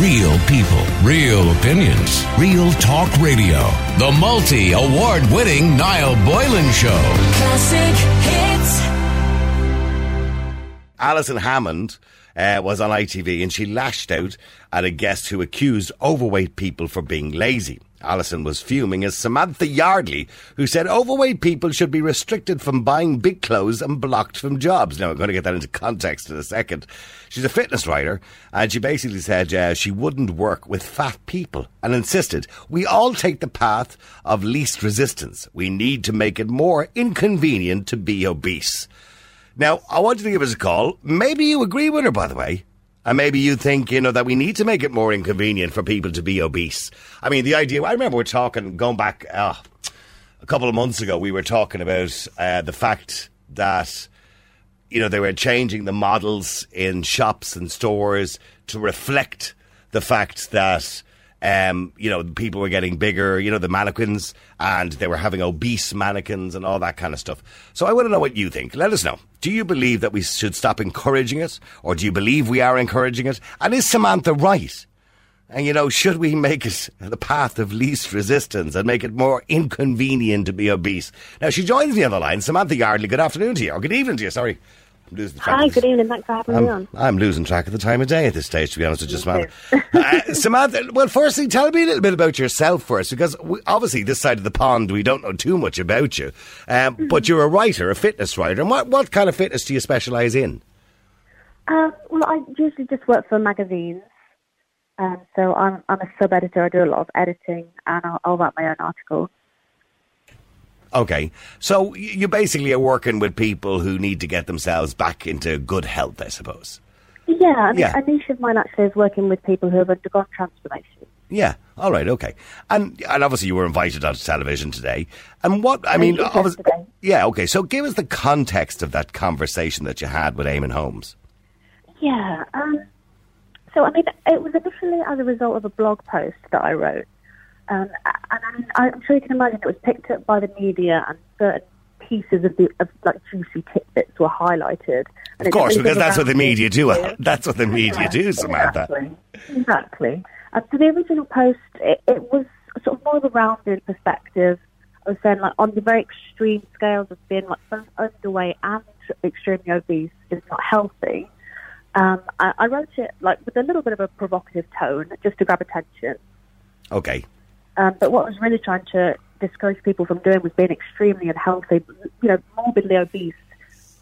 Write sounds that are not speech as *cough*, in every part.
Real people, real opinions, real talk radio. The multi award winning Niall Boylan Show. Classic hits. Alison Hammond uh, was on ITV and she lashed out at a guest who accused overweight people for being lazy. Alison was fuming as Samantha Yardley, who said overweight people should be restricted from buying big clothes and blocked from jobs. Now, I'm going to get that into context in a second. She's a fitness writer, and she basically said uh, she wouldn't work with fat people and insisted we all take the path of least resistance. We need to make it more inconvenient to be obese. Now, I want you to give us a call. Maybe you agree with her, by the way. And maybe you think, you know, that we need to make it more inconvenient for people to be obese. I mean, the idea, I remember we're talking, going back uh, a couple of months ago, we were talking about uh, the fact that, you know, they were changing the models in shops and stores to reflect the fact that um, you know, people were getting bigger, you know, the mannequins, and they were having obese mannequins and all that kind of stuff. So I want to know what you think. Let us know. Do you believe that we should stop encouraging it, or do you believe we are encouraging it? And is Samantha right? And you know, should we make it the path of least resistance and make it more inconvenient to be obese? Now, she joins me on the line. Samantha Yardley, good afternoon to you, or good evening to you, sorry. I'm losing track Hi, of good evening. Thanks for having I'm, me on. I'm losing track of the time of day at this stage, to be honest with you, Samantha. *laughs* uh, Samantha, well, firstly, tell me a little bit about yourself first, because we, obviously this side of the pond, we don't know too much about you. Um, But you're a writer, a fitness writer. And what, what kind of fitness do you specialise in? Uh, well, I usually just work for magazines. Um, so I'm, I'm a sub-editor. I do a lot of editing, and I'll, I'll write my own articles. Okay, so you basically are working with people who need to get themselves back into good health, I suppose. Yeah, I mean, Yeah. a niche of mine actually is working with people who have undergone transformation. Yeah. All right. Okay. And and obviously you were invited onto television today. And what I mean, obviously, yeah. Okay. So give us the context of that conversation that you had with Eamonn Holmes. Yeah. Um, so, I mean, it was initially as a result of a blog post that I wrote. Um, and I mean, I'm sure you can imagine it was picked up by the media and certain pieces of the of like juicy tidbits were highlighted. Of course, because *laughs* that's what the media do. That's what the media do, Samantha. Exactly. Exactly. And so the original post, it, it was sort of more of a rounded perspective. I was saying, like, on the very extreme scales of being like both underweight and extremely obese is not healthy. Um, I, I wrote it like with a little bit of a provocative tone, just to grab attention. Okay. Um, but what I was really trying to discourage people from doing was being extremely unhealthy, you know, morbidly obese.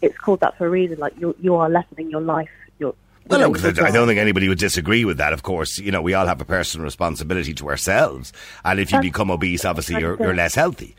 It's called that for a reason. Like you, you are lessening your life. Well, no, I don't think anybody would disagree with that. Of course, you know, we all have a personal responsibility to ourselves, and if you That's- become obese, obviously you're, you're less healthy.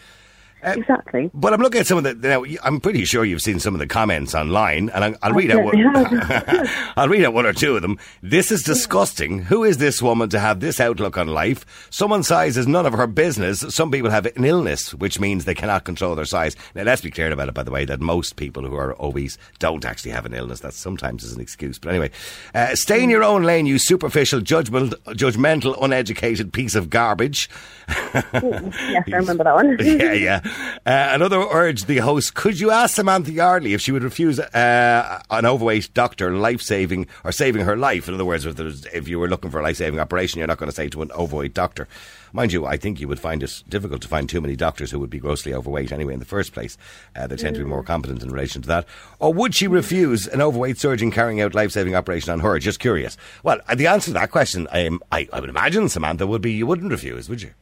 Exactly. But I'm looking at some of the. Now, I'm pretty sure you've seen some of the comments online, and I'll, I'll read out. One. *laughs* I'll read out one or two of them. This is disgusting. Who is this woman to have this outlook on life? Someone's size is none of her business. Some people have an illness, which means they cannot control their size. Now, let's be clear about it. By the way, that most people who are obese don't actually have an illness. That sometimes is an excuse. But anyway, uh, stay in your own lane, you superficial, judgmental, judgmental, uneducated piece of garbage. *laughs* Yes, I remember that one. yeah, yeah. Uh, another urged the host, could you ask Samantha Yardley if she would refuse uh, an overweight doctor life saving or saving her life? In other words, if, if you were looking for a life saving operation, you're not going to say to an overweight doctor. Mind you, I think you would find it difficult to find too many doctors who would be grossly overweight anyway in the first place. Uh, they tend to be more competent in relation to that. Or would she refuse an overweight surgeon carrying out life saving operation on her? Just curious. Well, uh, the answer to that question, um, I, I would imagine, Samantha, would be you wouldn't refuse, would you?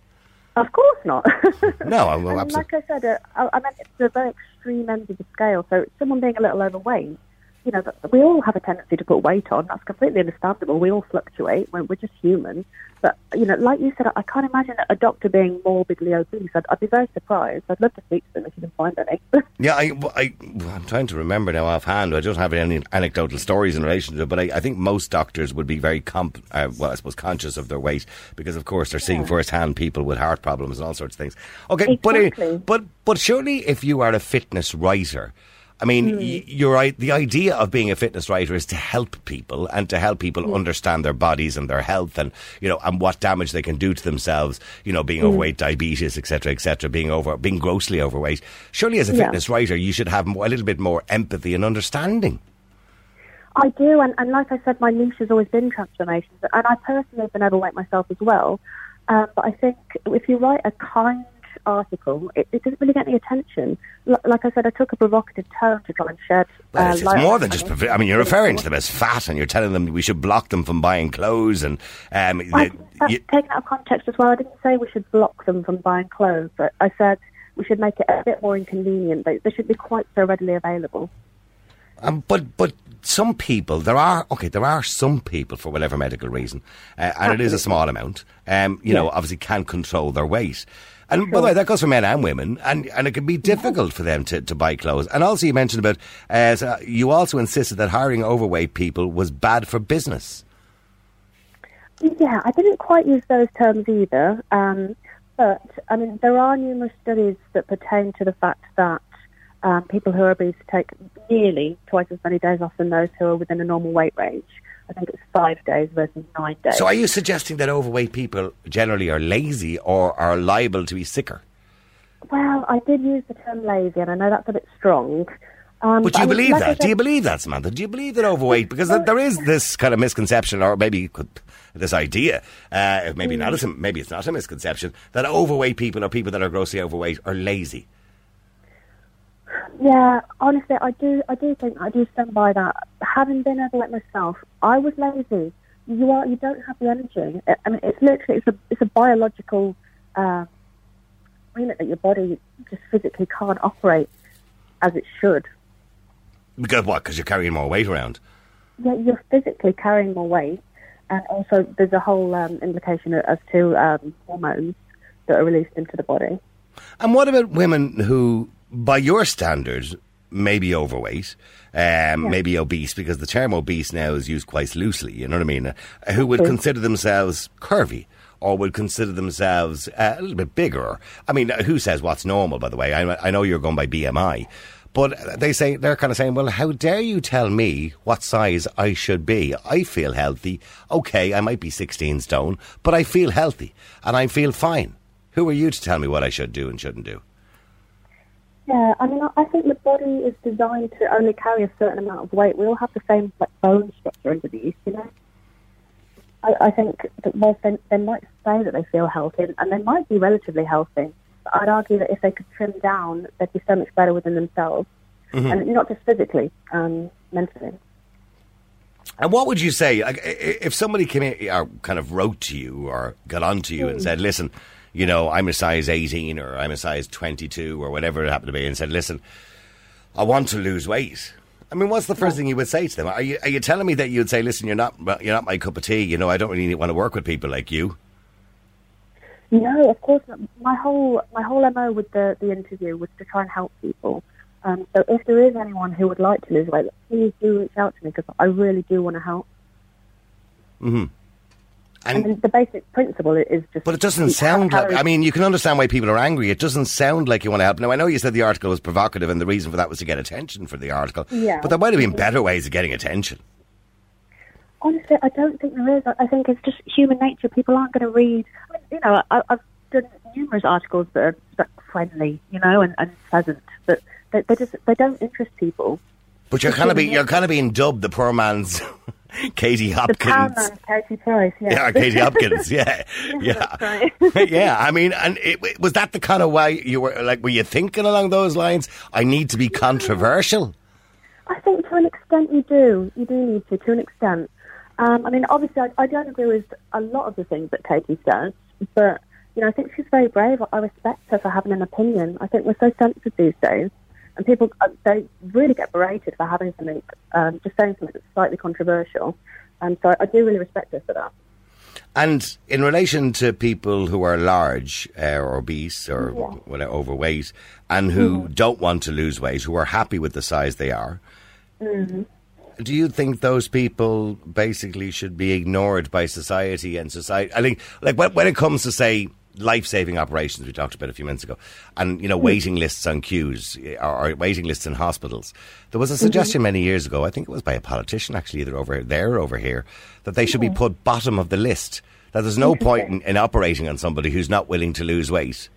Of course not. *laughs* No, I- well, and absol- like I said, uh, I, I meant it's the very extreme end of the scale. So someone being a little overweight, you know, we all have a tendency to put weight on. That's completely understandable. We all fluctuate. We're, we're just human. But you know, like you said, I can't imagine a doctor being morbidly obese. I'd, I'd be very surprised. I'd love to speak to them if you can find any. *laughs* Yeah, I, I, am trying to remember now offhand. I don't have any anecdotal stories in relation to it, but I, I think most doctors would be very, comp, uh, well, I suppose, conscious of their weight because, of course, they're seeing firsthand people with heart problems and all sorts of things. Okay, but, uh, Exactly. but but surely, if you are a fitness writer. I mean, y- you're right. The idea of being a fitness writer is to help people and to help people Hmm. understand their bodies and their health and, you know, and what damage they can do to themselves, you know, being overweight, diabetes, etc., etc., being over, being grossly overweight. Surely as a Yeah. fitness writer, you should have more, a little bit more empathy and understanding. I do, and, and like I said, my niche has always been transformations, and I personally have been overweight myself as well. Um, but I think if you write a kind article, it, it doesn't really get any attention. L- like I said, I took a provocative tone to try and shed. Well, uh, it's, it's more than just. provi- I mean, you're referring to them as fat, and you're telling them we should block them from buying clothes, and um, I, the- that's you- taken out of context as well. I didn't say we should block them from buying clothes, but I said we should make it a bit more inconvenient. They, they should be quite so readily available. Um, but but some people there are okay there are some people for whatever medical reason, uh, and it is a small amount. Um, you know, obviously can't control their weight. And by the way, that goes for men and women, and, and it can be difficult for them to, to buy clothes. And also, you mentioned about, uh, so you also insisted that hiring overweight people was bad for business. Yeah, I didn't quite use those terms either. Um, but, I mean, there are numerous studies that pertain to the fact that um, people who are obese take nearly twice as many days off than those who are within a normal weight range. I think it's five days versus nine days. So, are you suggesting that overweight people generally are lazy or are liable to be sicker? well, I did use the term lazy, and I know that's a bit strong. Um, But do you I mean, believe like that? Do you believe that, Samantha? Do you believe that overweight? Because th- there is this kind of misconception, or maybe could- this idea, uh, maybe not, a, maybe it's not a misconception, that overweight people or people that are grossly overweight are lazy. Yeah, honestly, I do. I do think I do stand by that. Having been overweight myself, I was lazy. You are. You don't have the energy. I mean, it's literally it's a it's a biological uh, that your body just physically can't operate as it should. Because what? Because you're carrying more weight around. Yeah, you're physically carrying more weight, and also there's a whole um, implication as to um, hormones that are released into the body. And what about women who, by your standards, maybe overweight, um, maybe obese, because the term obese now is used quite loosely, you know what I mean? Uh, who would consider themselves curvy or would consider themselves uh, a little bit bigger. I mean, uh, who says what's normal, by the way? I, I know you're going by BMI. But they say they're kind of saying, "Well, how dare you tell me what size I should be? I feel healthy. Okay, I might be 16 stone, but I feel healthy and I feel fine. Who are you to tell me what I should do and shouldn't do?" Yeah, I mean, I- I think the body is designed to only carry a certain amount of weight. We all have the same like bone structure underneath, you know. I, I think that whilst they, they might say that they feel healthy, and they might be relatively healthy, but I'd argue that if they could trim down, they'd be so much better within themselves, mm-hmm. and not just physically, um, mentally. And what would you say like, if somebody came in or kind of wrote to you or got on to you and mm. said, "Listen, you know, I'm a size 18 or I'm a size 22 or whatever it happened to be," and said, "Listen, I want to lose weight." I mean, what's the first thing you would say to them? Are you are you telling me that you'd say, "Listen, you're not you're not my cup of tea. You know, I don't really want to work with people like you." No, of course not. My whole my whole mo with the the interview was to try and help people. Um, so if there is anyone who would like to lose weight, please do reach out to me because I really do want to help. And And the basic principle is just. But it doesn't sound like. I mean, you can understand why people are angry. It doesn't sound like you want to help. Now, I know you said the article was provocative, and the reason for that was to get attention for the article. Yeah. But there might have been better ways of getting attention. Honestly, I don't think there is. I think it's just human nature. People aren't going to read. I mean, you know, I, I've done numerous articles that are that friendly, you know, and, and pleasant, but they, they just they don't interest people. But you're kind of being you're kind of being dubbed the poor man's *laughs* Katie The Hopkins. man, Katie Price, yeah. Yeah, Katie Hopkins. Yeah, *laughs* yeah, right. *laughs* yeah. I mean, and it, was that the kind of way you were like? Were you thinking along those lines? I need to be controversial. I think to an extent you do. You do need to, to an extent. Um, I mean, obviously, I, I don't agree with a lot of the things that Katie says, but, you know, I think she's very brave. I respect her for having an opinion. I think we're so sensitive these days, and people, uh, they really get berated for having something, um, just saying something that's slightly controversial. And so I, do really respect her for that. And in relation to people who are large uh, or obese or Yeah. whatever, overweight and who don't want to lose weight, who are happy with the size they are, do you think those people basically should be ignored by society and society? I think, like when, when it comes to say life-saving operations we talked about a few minutes ago, and you know hmm. waiting lists on queues or, or waiting lists in hospitals. There was a mm-hmm. suggestion many years ago. I think it was by a politician actually, either over there or over here, that they should be put bottom of the list. That there's no point in, in operating on somebody who's not willing to lose weight.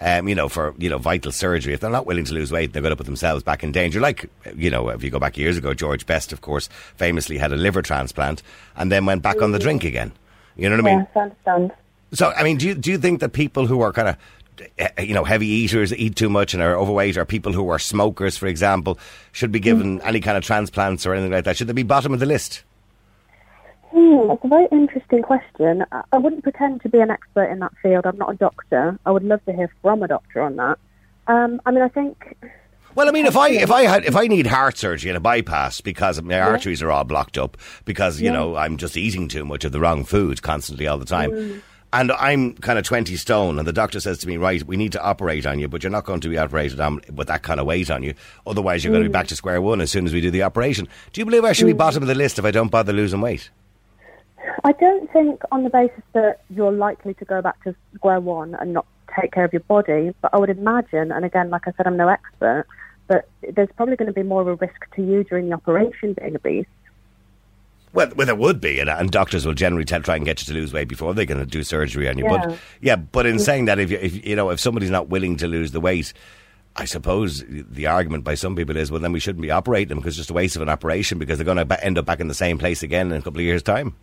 um, you know, for you know vital surgery, if they're not willing to lose weight, they're going to put themselves back in danger. Like you know, if you go back years ago, George Best, of course, famously had a liver transplant and then went back on the mm-hmm. drink again. You know what I mean? Yes, I understand. So, I mean, do you, do you think that people who are kind of, you know, heavy eaters, eat too much and are overweight, or people who are smokers, for example, should be given any kind of transplants or anything like that? Should they be bottom of the list? Hmm, that's a very interesting question. I wouldn't pretend to be an expert in that field. I'm not a doctor. I would love to hear from a doctor on that. Um, I mean, I think Well, I mean, if I if I had if I need heart surgery and a bypass because my arteries are all blocked up because you Yeah. know I'm just eating too much of the wrong food constantly all the time. Mm. And I'm kind of 20 stone, and the doctor says to me, Right, we need to operate on you, but you're not going to be operated on with that kind of weight on you. Otherwise, you're going Mm. to be back to square one as soon as we do the operation. Do you believe I should be bottom of the list if I don't bother losing weight? I don't think on the basis that you're likely to go back to square one and not take care of your body, but I would imagine, and again, like I said, I'm no expert, but there's probably going to be more of a risk to you during the operation being obese. Well, well, there would be, and, and doctors will generally tell, try and get you to lose weight before they're going to do surgery on you. Yeah. But yeah, but in mm. saying that, if you, if you know, if somebody's not willing to lose the weight, I suppose the argument by some people is, well, then we shouldn't be operating them because it's just a waste of an operation because they're going to end up back in the same place again in a couple of years' time.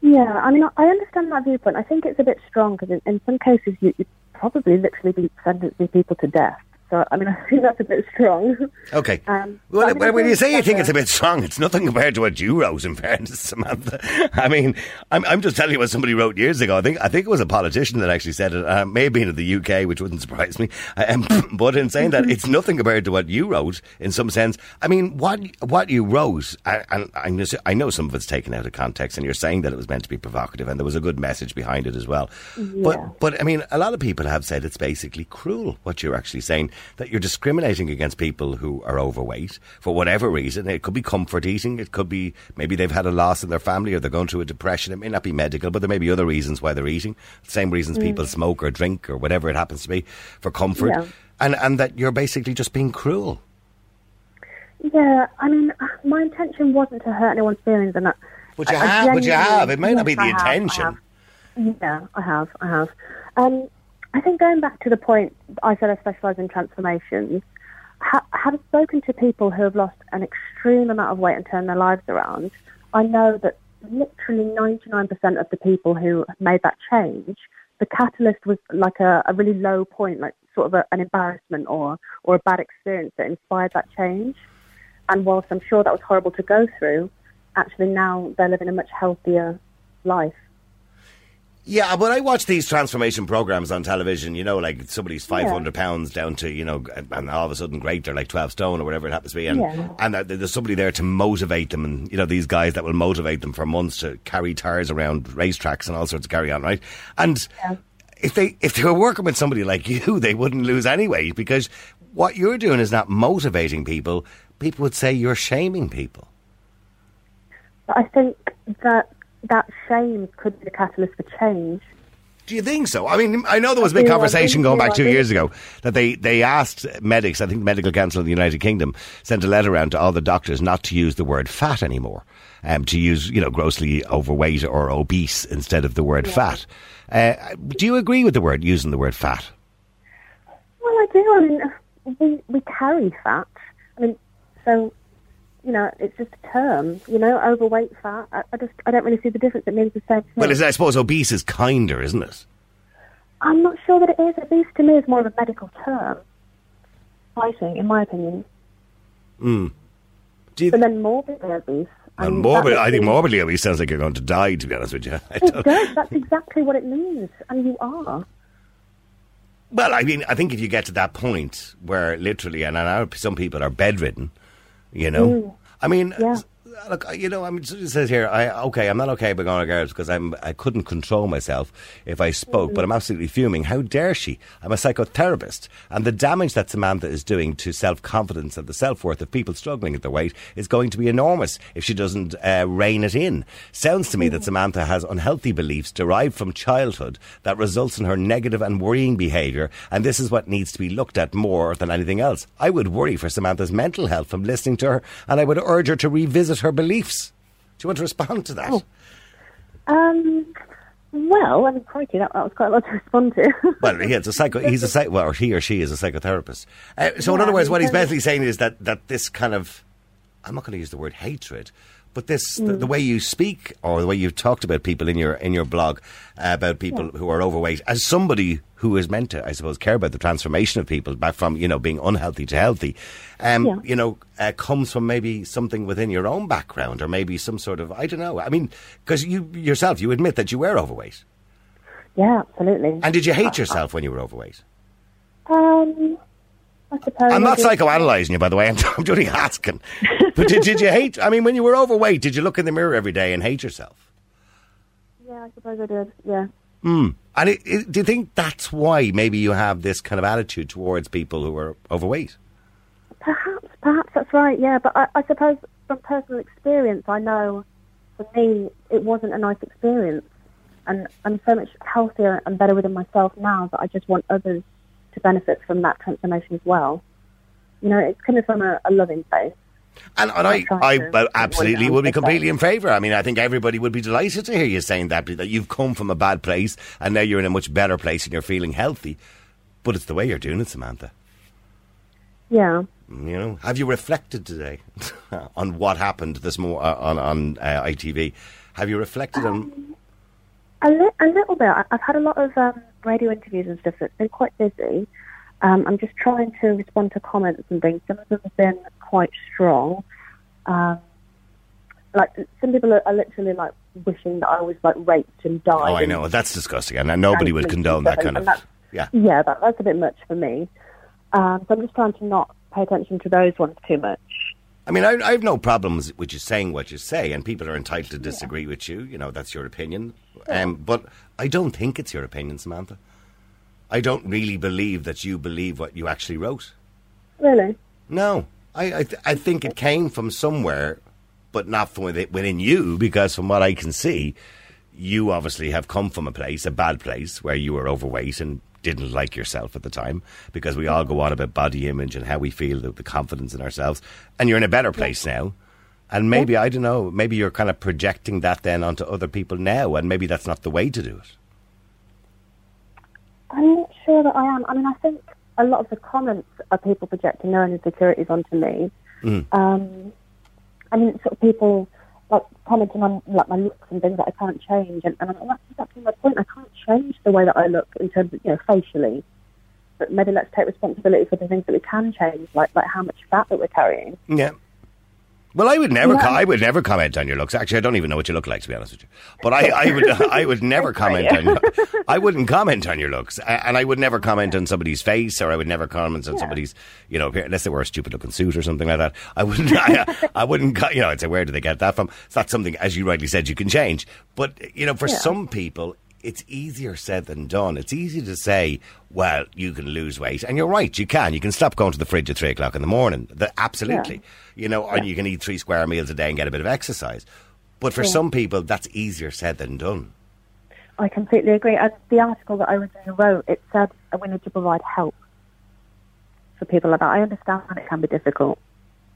Yeah, I mean, I understand that viewpoint. I think it's a bit strong because in, in some cases you, you probably literally be sentencing people to death. So, I mean, *laughs* I think that's a bit strong. Okay. Um, well, mean, when, you say you think it's a bit strong, it's nothing compared to what you wrote. In *laughs* fairness, Samantha, I mean, I'm, I'm just telling you what somebody wrote years ago. I think I think it was a politician that actually said it. Uh, maybe in the UK, which wouldn't surprise me. Um, *laughs* but in saying that, it's nothing compared to what you wrote. In some sense, I mean, what what you wrote, I- and I know, I know some of it's taken out of context, and you're saying that it was meant to be provocative, and there was a good message behind it as well. Yeah. But but I mean, a lot of people have said it's basically cruel what you're actually saying that you're discriminating against people who are overweight for whatever reason. It could be comfort eating. It could be maybe they've had a loss in their family or they're going through a depression. It may not be medical, but there may be other reasons why they're eating. Same reasons people smoke or drink or whatever it happens to be for comfort. Yeah. And and that you're basically just being cruel. Yeah, I mean, my intention wasn't to hurt anyone's feelings, and that. But you I- I have, but you have. It may not be yes, the I have, I intention. have. Yeah, I have, I have. Um, I think going back to the point, I said I specialise in transformations. Ha- having spoken to people who have lost an extreme amount of weight and turned their lives around, I know that literally 99% of the people who made that change, the catalyst was like a, a really low point, like sort of a, an embarrassment or, or a bad experience that inspired that change. And whilst I'm sure that was horrible to go through, actually now they're living a much healthier life. Yeah, but I watch these transformation programs on television. You know, like somebody's five hundred pounds down to you know, and all of a sudden, great, they're like twelve stone or whatever it happens to be, and Yeah. and uh, there's somebody there to motivate them, and you know, these guys that will motivate them for months to carry tires around racetracks and all sorts of carry on, right? And Yeah. if they if they were working with somebody like *laughs* you, they wouldn't lose anyway because what you're doing is not motivating people. People would say you're shaming people. But I think that that shame could be the catalyst for change. Do you think so? I mean, I know there was a big conversation going back two years ago that they, they asked medics, I think the Medical Council of the United Kingdom sent a letter around to all the doctors not to use the word fat anymore, um, to use, you know, grossly overweight or obese instead of the word fat. Uh, do you agree with the word, using the word fat? Well, I do. I mean, we we carry fat. I mean, so you know, it's just a term. You know, overweight, fat. I, I just I don't really see the difference. It means the same thing. Well, I suppose obese is kinder, isn't it? I'm not sure that it is. Obese to me is more of a medical term. I think, in my opinion. Hmm. Do you, But then morbidly obese. I well, morbid, I think morbidly obese sounds like you're going to die, to be honest with you. *laughs* I It does. That's exactly what it means, and you are. Well, I mean, I think if you get to that point where literally, and I know some people are bedridden, you know, I mean, Yeah. S- look, you know, I mean, says here, I okay, I'm not okay by going to guards because I'm I couldn't control myself if I spoke, but I'm absolutely fuming. How dare she? I'm a psychotherapist, and the damage that Samantha is doing to self confidence and the self worth of people struggling at their weight is going to be enormous if she doesn't uh, rein it in. Sounds to me that Samantha has unhealthy beliefs derived from childhood that results in her negative and worrying behaviour, and this is what needs to be looked at more than anything else. I would worry for Samantha's mental health from listening to her, and I would urge her to revisit her beliefs. Do you want to respond to that? Oh. Um, Well, I mean, crikey, that, that was quite a lot to respond to. *laughs* Well, yeah, it's a psycho. He's a psych. Well, he or she is a psychotherapist. Uh, so, in other words, what he's basically saying is that that this kind of, I'm not going to use the word hatred, but this the, the way you speak or the way you've talked about people in your in your blog uh, about people who are overweight, as somebody who is meant to, I suppose, care about the transformation of people back from you know being unhealthy to healthy, um, Yeah. you know, uh, comes from maybe something within your own background or maybe some sort of I don't know. I mean, because you yourself you admit that you were overweight, yeah, absolutely. and did you hate yourself when you were overweight? Um, I suppose. I'm not psychoanalyzing you, by the way. *laughs* I'm, I'm only asking. But did, did you hate? I mean, when you were overweight, did you look in the mirror every day and hate yourself? Yeah, I suppose I did. Yeah. Hmm. And it, it, do you think that's why maybe you have this kind of attitude towards people who are overweight? Perhaps, perhaps that's right. Yeah, but I, I suppose from personal experience, I know for me it wasn't a nice experience, and I'm so much healthier and better within myself now that I just want others to benefit from that transformation as well. You know, it's coming from a, a loving place. And, and I, I well, absolutely would be completely in favour. I mean, I think everybody would be delighted to hear you saying that, that you've come from a bad place and now you're in a much better place and you're feeling healthy. But it's the way you're doing it, Samantha. Yeah. You know, have you reflected today *laughs* on what happened this mo- uh, on on uh, ITV? Have you reflected on? A, li- a little bit. I've had a lot of um, radio interviews and stuff that's been quite busy. Um, I'm just trying to respond to comments and things. Some of them have been quite strong. Um, like some people are, are literally like wishing that I was like raped and died. Oh, I know that's disgusting, and nobody would condone that kind of. Yeah, Yeah, that, that's a bit much for me. Um, so I'm just trying to not pay attention to those ones too much. I mean, I, I have no problems with you saying what you say, and people are entitled to disagree with you. You know, that's your opinion. Um, but I don't think it's your opinion, Samantha. I don't really believe that you believe what you actually wrote. Really? No, I I, th- I think it came from somewhere, but not from within, within you, because from what I can see, you obviously have come from a place, a bad place, where you were overweight and didn't like yourself at the time, because we all go on about body image and how we feel, the, the confidence in ourselves, and you're in a better place now. And maybe, I don't know, maybe you're kind of projecting that then onto other people now, and maybe that's not the way to do it. I'm not sure that I am. I mean, I think a lot of the comments are people projecting their own insecurities onto me. Um, I mean, sort of people like commenting on like my looks and things that I can't change, and, and that's exactly my point. I can't change the way that I look in terms of you know facially. But maybe let's take responsibility for the things that we can change, like like how much fat that we're carrying. Yeah. Well, I would never. Yeah. Co- I would never comment on your looks. Actually, I don't even know what you look like, to be honest with you. But I, I would. *laughs* I would never comment on. *laughs* Your, I wouldn't comment on your looks, and I would never comment on somebody's face, or I would never comment on somebody's, you know, unless they were a stupid-looking suit or something like that. I wouldn't. *laughs* I, I wouldn't. You know, I'd say, where do they get that from? It's not something, as you rightly said, you can change. But you know, for Yeah. some people. It's easier said than done. It's easy to say, well, you can lose weight. And you're right, you can. You can stop going to the fridge at three o'clock in the morning. The, absolutely. You know, and you can eat three square meals a day and get a bit of exercise. But for some people, that's easier said than done. I completely agree. And the article that I originally wrote, it said uh, we need to provide help for people like that. I understand it can be difficult.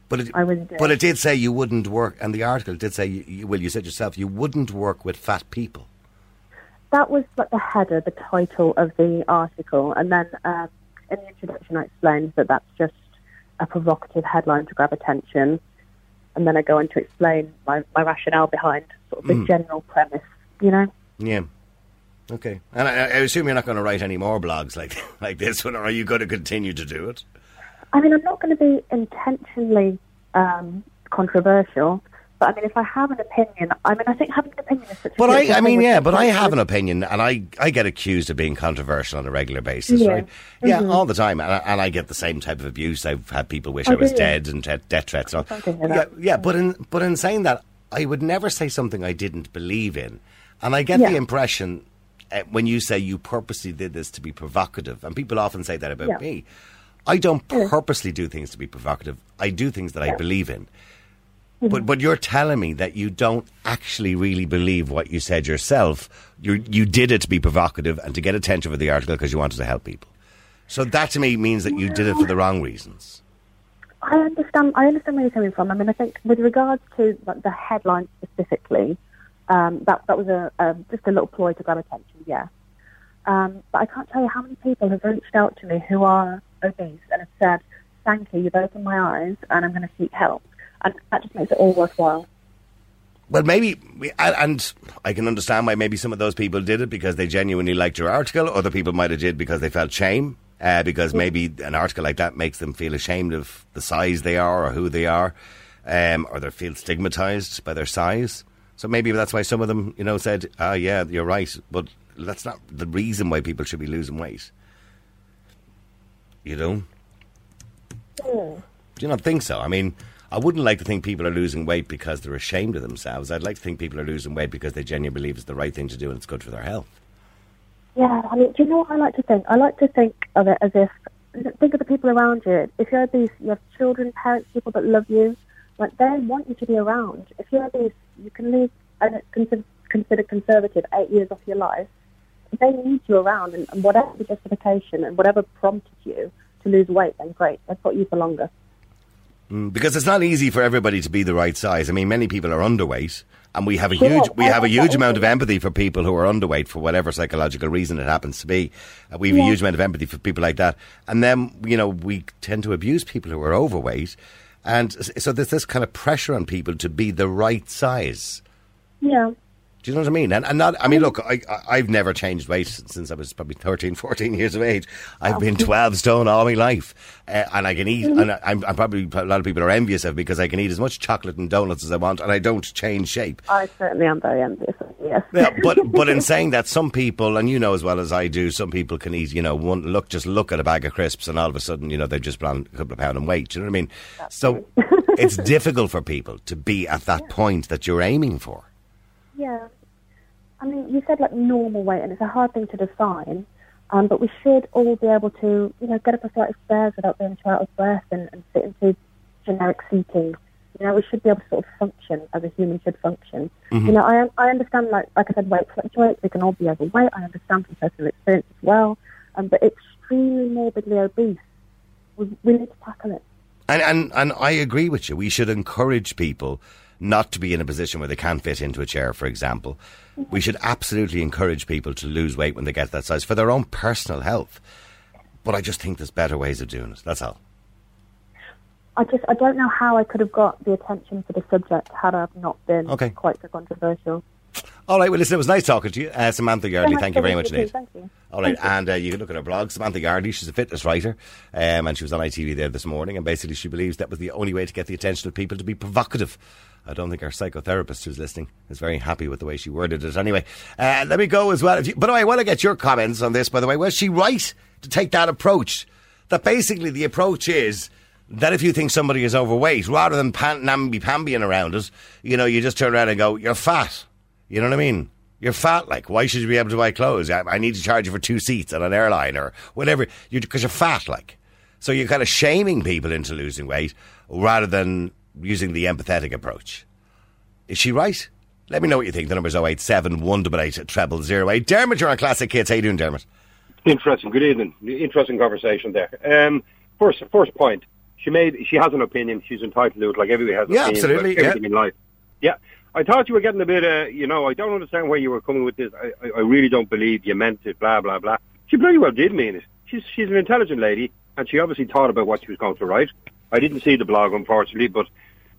But it, I really do. but it did say you wouldn't work, and the article did say, you, you, well, you said yourself, you wouldn't work with fat people. That was like the header, the title of the article, and then um, in the introduction I explained that that's just a provocative headline to grab attention, and then I go on to explain my, my rationale behind sort of the general premise. You know, Yeah. Okay. And I, I assume you're not going to write any more blogs like *laughs* like this one, or are you going to continue to do it? I mean, I'm not going to be intentionally um, controversial. But I mean, if I have an opinion, I mean, I think having an opinion is such a But I, I mean, yeah, but I have an opinion, and I, I get accused of being controversial on a regular basis, Yeah. right? Yeah, all the time, and I, and I get the same type of abuse. I've had people wish Oh, I was dead and te- death threats and all. Sorry to hear Yeah, yeah, but in but in saying that, I would never say something I didn't believe in, and I get the impression uh, when you say you purposely did this to be provocative, and people often say that about Yeah. me. I don't purposely do things to be provocative. I do things that I believe in. But but you're telling me that you don't actually really believe what you said yourself. You you did it to be provocative and to get attention for the article because you wanted to help people. So that to me means that you did it for the wrong reasons. I understand. I understand where you're coming from. I mean, I think with regards to the headline specifically, Um, that that was a um, just a little ploy to grab attention, yeah. Um, but I can't tell you how many people have reached out to me who are obese and have said, "Thank you, you've opened my eyes, and I'm going to seek help." And that just makes it all worthwhile. Well, maybe, and I can understand why maybe some of those people did it because they genuinely liked your article. Other people might have did because they felt shame, uh, because maybe an article like that makes them feel ashamed of the size they are or who they are, um, or they feel stigmatized by their size. So maybe that's why some of them, you know, said, "Ah, yeah, you're right," but that's not the reason why people should be losing weight. You know? Mm. Do you not think so? I mean, I wouldn't like to think people are losing weight because they're ashamed of themselves. I'd like to think people are losing weight because they genuinely believe it's the right thing to do and it's good for their health. Yeah, I mean, do you know what I like to think? I like to think of it as if think of the people around you. If you're obese, you have children, parents, people that love you. Like they want you to be around. If you're obese, you can live and considered conservative eight years off your life. They need you around, and, whatever justification and whatever prompted you to lose weight, then great. They've got you for longer. Because it's not easy for everybody to be the right size. I mean, many people are underweight, and we have a huge we have a huge amount of empathy for people who are underweight for whatever psychological reason it happens to be. Uh, we have a huge amount of empathy for people like that, and then you know we tend to abuse people who are overweight, and so there's this kind of pressure on people to be the right size. Yeah. Do you know what I mean? And, and not, I mean, look, I, I've never changed weight since I was probably 13, 14 years of age. I've been 12 stone all my life. Uh, and I can eat, and I'm, I'm, probably, a lot of people are envious of because I can eat as much chocolate and donuts as I want and I don't change shape. I certainly am very envious, yes. yeah, but, *laughs* but in saying that, some people, and you know as well as I do, some people can eat, you know, one look, just look at a bag of crisps and all of a sudden, you know, they've just put a couple of pounds in weight. Do you know what I mean? That's so *laughs* it's difficult for people to be at that yeah. point that you're aiming for. Yeah. I mean, you said like normal weight, and it's a hard thing to define. Um, but we should all be able to, you know, get up a flight of stairs without being too out of breath and, and sit into generic seating. You know, we should be able to sort of function as a human should function. Mm-hmm. You know, I I understand, like like I said, weight fluctuates. We can all be overweight. I understand from personal experience as well. Um, but extremely morbidly obese, we, we need to tackle it. And, and and I agree with you. We should encourage people not to be in a position where they can't fit into a chair, for example. We should absolutely encourage people to lose weight when they get that size for their own personal health. But I just think there's better ways of doing it. That's all. I just I don't know how I could have got the attention for the subject had I not been okay. quite so controversial. All right, well, listen, it was nice talking to you. Uh, Samantha Yardley, thank you very much indeed. Thank you. All right, and uh, you can look at her blog, Samantha Yardley. She's a fitness writer, um, and she was on ITV there this morning, and basically she believes that was the only way to get the attention of people to be provocative. I don't think our psychotherapist who's listening is very happy with the way she worded it. Anyway, uh, let me go as well. You, by the way, I want to get your comments on this, by the way. Was she right to take that approach? That basically the approach is that if you think somebody is overweight, rather than pan- namby-pambying around it, you know, you just turn around and go, you're fat. You know what I mean? You're fat, like, why should you be able to buy clothes? I, I need to charge you for two seats on an airline or whatever, because you're, you're fat, like. So you're kind of shaming people into losing weight rather than using the empathetic approach. Is she right? Let me know what you think. The number's 087 188 treble 08. Dermot, you're on Classic Hits. How you doing, Dermot? Interesting. Good evening. Interesting conversation there. Um, first, first point. She made. She has an opinion. She's entitled to it, like everybody has. An yeah, opinion absolutely. Everything yeah. in life. Yeah. I thought you were getting a bit, uh, you know, I don't understand where you were coming with this. I, I, I really don't believe you meant it, blah, blah, blah. She pretty well did mean it. She's, she's an intelligent lady, and she obviously thought about what she was going to write. I didn't see the blog, unfortunately, but...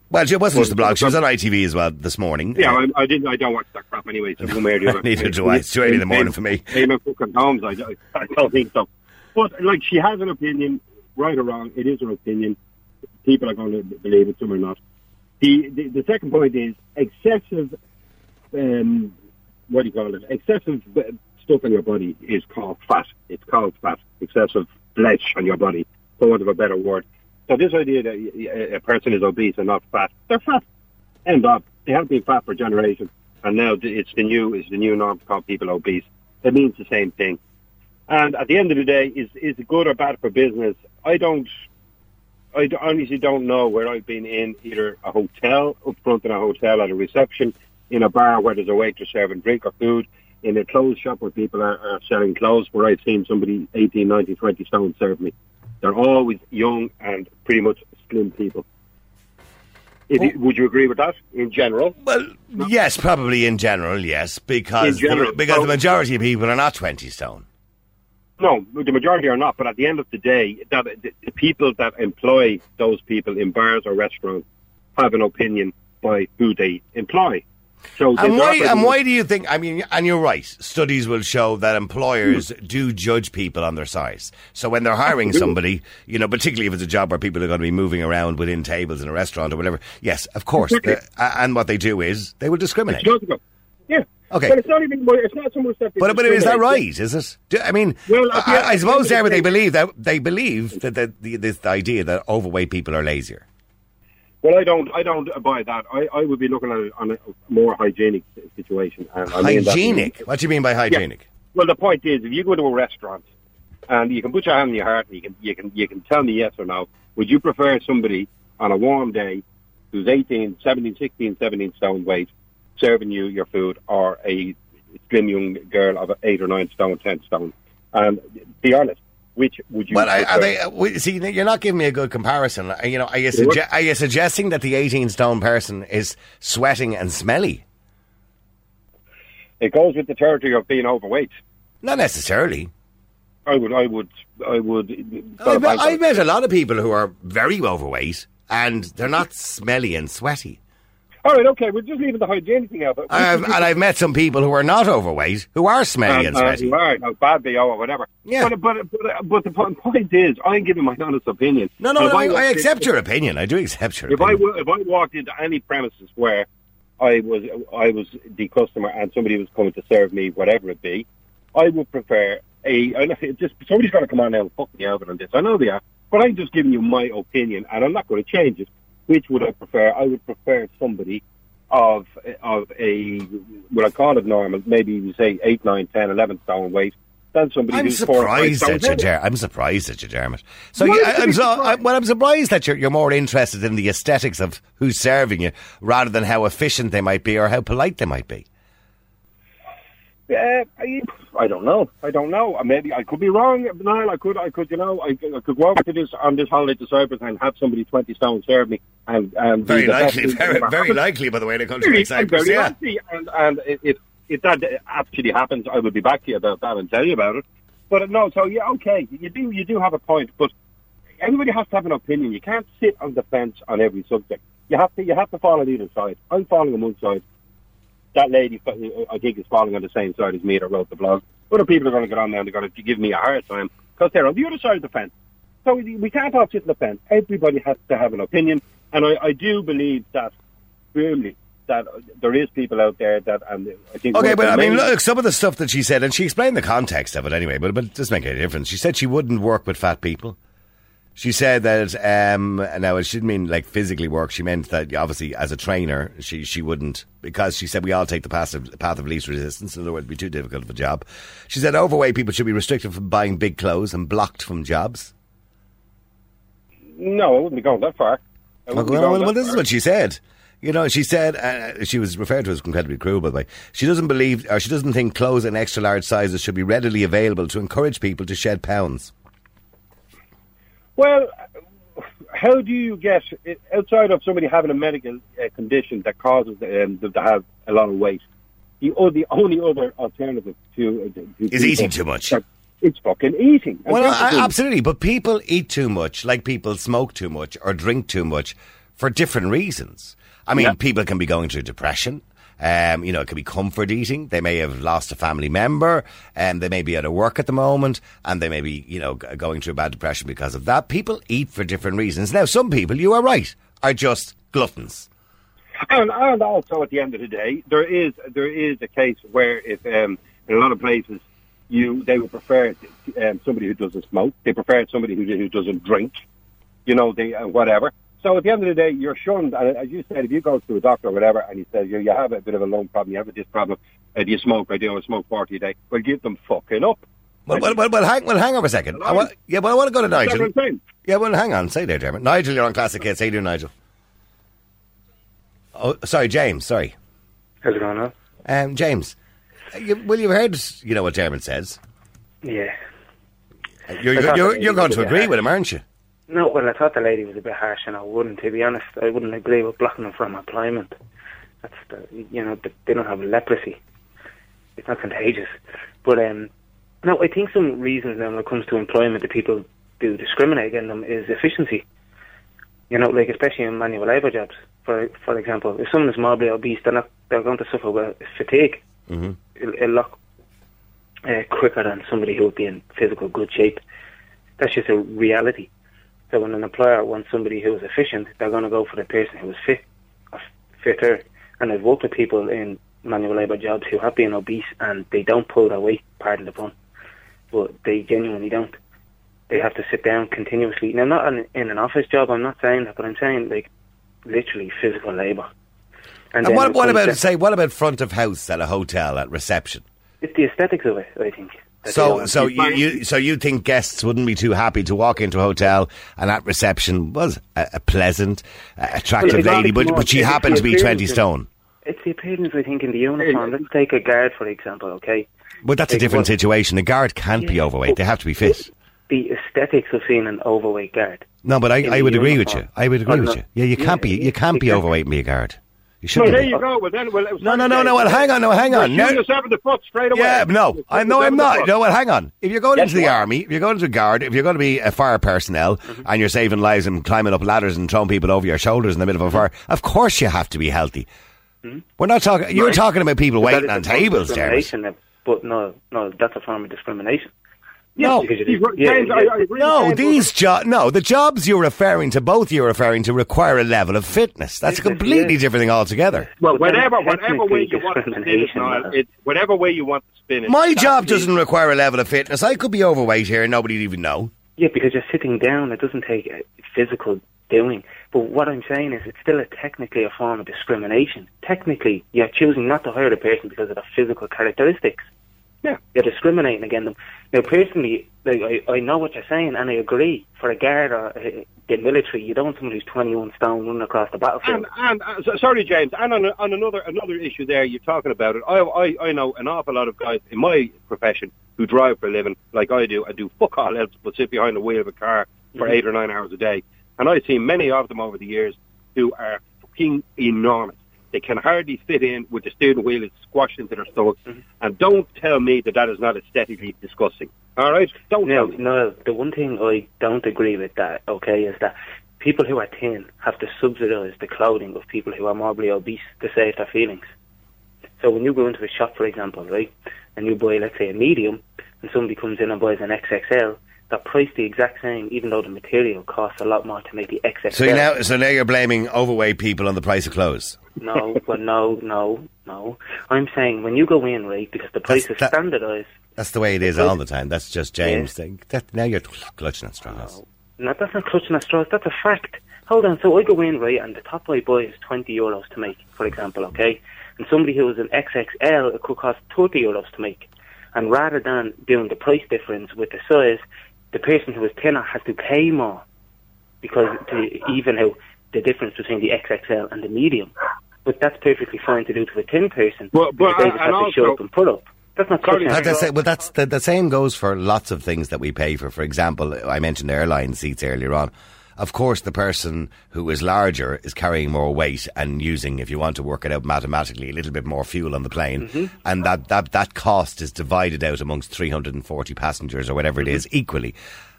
Well, she wasn't just the blog. She was on ITV as well this morning. Yeah, I, I didn't. I don't watch that crap anyway. So one way or the other. Neither do I. It's too early in the morning for me. Amen fucking Holmes. I, I don't think so. But like, she has an opinion, right or wrong. It is her opinion. People are going to believe it, some are not. The, the, the second point is excessive um, what do you call it? Excessive stuff in your body is called fat. It's called fat. Excessive flesh on your body, for want of a better word. So this idea that a person is obese and not fat, they're fat. End of. Uh, they have been fat for generations, and now it's the new it's the new norm to call people obese. It means the same thing. And at the end of the day, is is it good or bad for business? I don't. I honestly don't know where I've been in either a hotel, up front in a hotel at a reception, in a bar where there's a waitress serving drink or food, in a clothes shop where people are, are selling clothes, where I've seen somebody 18, 19, 20 stone serve me. They're always young and pretty much slim people. Would you agree with that in general? Well, yes, probably in general, yes, because general, the, because so- the majority of people are not twenty stone. No, the majority are not. But at the end of the day, that the, the people that employ those people in bars or restaurants have an opinion by who they employ. So And why? And why do you think? I mean, and you're right. Studies will show that employers hmm. do judge people on their size. So when they're hiring somebody, you know, particularly if it's a job where people are going to be moving around within tables in a restaurant or whatever, yes, of course. Exactly. and what they do is they will discriminate. Yeah. Okay. But it's not even. It's not so much that. But, but is that right? Is it? Do, I mean, Well, the- I, I suppose end of Sarah, the they believe that they believe that, the, this idea that overweight people are lazier. Well, I don't. I don't buy that. I, I would be looking at it on a more hygienic situation. And I mean that- Hygienic. What do you mean by hygienic? Well, the point is, if you go to a restaurant and you can put your hand on your heart and you can you can you can tell me yes or no, would you prefer somebody on a warm day who's 18, 17, 16, 17 stone weight serving you your food, or a slim young girl of eight or nine stone, ten stone? And be honest, which would you? Well, I, are they? uh, See, you're not giving me a good comparison. Uh, You know, are you, sugge- are you suggesting that the 18 stone person is sweating and smelly? It goes with the territory of being overweight. Not necessarily. I would, I would, I would. I've met, I've met a lot of people who are very overweight and they're not smelly and sweaty. All right, okay, we're just leaving the hygiene thing out. I've, and I've met some people who are not overweight who are smelly and uh, sweaty. you are, how bad they are, or whatever. Yeah. But, but, but, but the point is, I'm giving my honest opinion. No, no, no I, I accept your opinion. I do accept your If opinion. wa- if I walked into any premises where I was I was the customer and somebody was coming to serve me whatever it be, I would prefer a. I know just somebody's got to come on now and fuck me over on this. I know they are, but I'm just giving you my opinion, and I'm not going to change it. Which would I prefer? I would prefer somebody of of a what I call it normal, maybe you say eight, nine, ten, eleven stone weight, than somebody I'm who's four or five surprised stone at you. Der- I'm surprised at you, Dermot. So, you, I, be so, I, well, I'm surprised that you're, you're more interested in the aesthetics of who's serving you rather than how efficient they might be or how polite they might be. Uh, I, I don't know. I don't know. Uh, Maybe I could be wrong, Niall. I could, I could, you know, I, I could go over to this on this holiday to Cyprus and have somebody twenty stone serve me, and, and Very likely, very, very likely, by the way, in a country Very, like Cyprus. very Yeah. likely. And and if if that actually happens, I will be back to you about that and tell you about it. But uh, no, so yeah, okay, you do you do have a point, but everybody has to have an opinion. You can't sit on the fence on every subject. You have to you have to fall on either side. I'm falling on one side. That lady, I think, is falling on the same side as me that wrote the blog. Other people are going to get on there and they're going to give me a hard time because they're on the other side of the fence. So we we can't all sit on the fence. Everybody has to have an opinion, and I, I do believe that firmly that there is people out there that, and I think. Okay, but I mean, look, some of the stuff that she said, and she explained the context of it anyway, but, but it doesn't make any difference. She said she wouldn't work with fat people. She said that, um, now she didn't mean like physically work. She meant that obviously as a trainer, she, she wouldn't, because she said we all take the path of, path of least resistance, in other words, it'd be too difficult of a job. She said overweight people should be restricted from buying big clothes and blocked from jobs. No, I wouldn't be going that far. Well, well, well, this is what she said. You know, she said uh, she was referred to as incredibly cruel, by the way. She doesn't believe, or she doesn't think clothes in extra large sizes should be readily available to encourage people to shed pounds. Well, how do you get outside of somebody having a medical uh, condition that causes um, them to have a lot of weight? The, the only other alternative to, uh, to Is eating too much. It's fucking eating. Well, I, absolutely, but people eat too much, like people smoke too much or drink too much, for different reasons. I mean, Yeah. people can be going through depression. Um, you know, it could be comfort eating. They may have lost a family member, and they may be out of work at the moment, and they may be, you know, going through a bad depression because of that. People eat for different reasons. Now, some people, you are right, are just gluttons. And, and also, at the end of the day, there is there is a case where if um, in a lot of places you they would prefer um, somebody who doesn't smoke, they prefer somebody who, who doesn't drink, you know, they uh, whatever. So at the end of the day, you're shunned. And as you said, if you go to a doctor or whatever, and he says you, you have a bit of a lung problem, you have this problem, uh, do you smoke? I do. I smoke forty a day. Well, give them fucking up. Well, well, well, well, hang, well, hang on a second. I want, yeah, well, I want to go to That's Nigel. what I'm saying. Yeah, well, hang on. Say there, Dermot. Nigel, you're on Classic Hits. How you doing, Nigel? Oh, sorry, James. Sorry. How's it going on? Um, James, uh, you, well, you've heard, you know, what Dermot says. Yeah. You're, I thought you're, you're going to agree with him, aren't you? No, well, I thought the lady was a bit harsh, and I wouldn't, to be honest. I wouldn't agree with blocking them from employment. That's the, you know, they don't have leprosy. It's not contagious. But, um, no, I think some reasons now when it comes to employment that people do discriminate against them is efficiency. You know, like especially in manual labour jobs. For for example, if someone is morbidly obese, they're not they're going to suffer with fatigue Mm-hmm. a, a lot uh, quicker than somebody who would be in physical good shape. That's just a reality. So when an employer wants somebody who is efficient, they're going to go for the person who is fit, fitter. And I've worked with people in manual labour jobs who have been obese and they don't pull their weight, pardon the pun, but they genuinely don't. They have to sit down continuously. Now, not in, in an office job, I'm not saying that, but I'm saying like literally physical labour. And then what, what about down- say? What about front of house at a hotel at reception? It's the aesthetics of it, I think. That they So, don't- so you, you, so you think guests wouldn't be too happy to walk into a hotel and at reception was a, a pleasant, uh, attractive Well, lady, but but she it's happened to be twenty stone. It's the appearance, I think, in the uniform. Let's take a guard, for example, okay? But that's a different what- situation. A guard can't be overweight; they have to be fit. *laughs* The aesthetics of seeing an overweight guard. No, but I, I the would agree with you. I would agree Oh, with no. you. Yeah, you Yeah, can't be you can't be exactly. overweight and be a guard. You shouldn't. there you go. Well, then, well, No, no, no, no. Well, hang on, no, hang on. No, yourself in the foot straight away. Yeah, no, I no, I'm not. foot. No, well, hang on. If you're going into the what? army, if you're going to guard, if you're going to be a fire personnel, and you're saving lives and climbing up ladders and throwing people over your shoulders in the middle of a fire, of course you have to be healthy. We're not talking. You're talking about people waiting on a form of tables, uh, But no, no, that's a form of discrimination. No. Because you He's yeah, James, yeah. I, I No, these jobs. No, the jobs you're referring to, both you're referring to, require a level of fitness. That's a completely yes. different thing altogether. Well, whatever, whatever way you want to spin it, Niall, it, whatever way you want to spin it. My job doesn't require a level of fitness. I could be overweight here and nobody'd even know. Yeah, because you're sitting down. It doesn't take uh, physical doing. But what I'm saying is, it's still a technically a form of discrimination. Technically, you're choosing not to hire the person because of their physical characteristics. Yeah. You're discriminating against them. Now, personally, like, I, I know what you're saying, and I agree. For a guard or uh, the military, you don't want someone who's 21 stone running across the battlefield. And, and uh, sorry, James. And on, on another another issue there, you're talking about it. I, I I know an awful lot of guys in my profession who drive for a living, like I do. I do fuck all else but sit behind the wheel of a car for Mhm. eight or nine hours a day. And I've seen many of them over the years who are fucking enormous. They can hardly fit in with the steering wheel; squashed into their stomachs. Mm-hmm. And don't tell me that that is not aesthetically disgusting. All right, don't No, tell me. no. The one thing I don't agree with that, okay, is that people who are thin have to subsidise the clothing of people who are morbidly obese to save their feelings. So when you go into a shop, for example, right, and you buy, let's say, a medium, and somebody comes in and buys an XXL, they're priced the exact same, even though the material costs a lot more to make the XXL. So now, so now you're blaming overweight people on the price of clothes. No, but no, no, no. I'm saying when you go in, right, because the price That's- is that- standardised. That's the way it is all the time. That's just James. saying That, now you're clutching at straws. No, that's not clutching at straws. That's a fact. Hold on. So I go in right, and the top I buy is twenty euros to make, for example. Okay, and somebody who is an XXL, it could cost thirty euros to make. And rather than doing the price difference with the size, the person who is thinner has to pay more because to even out the difference between the XXL and the medium. But that's perfectly fine to do to a thin person. But- but- because they just and have to show also- up and put up. That's not Sorry, clutching that's straws. Well, that's the, the same goes for lots of things that we pay for. For example, I mentioned airline seats earlier on. Of course, the person who is larger is carrying more weight and using, if you want to work it out mathematically, a little bit more fuel on the plane, Mm-hmm. and that, that that cost is divided out amongst 340 passengers or whatever it Mm-hmm. is equally.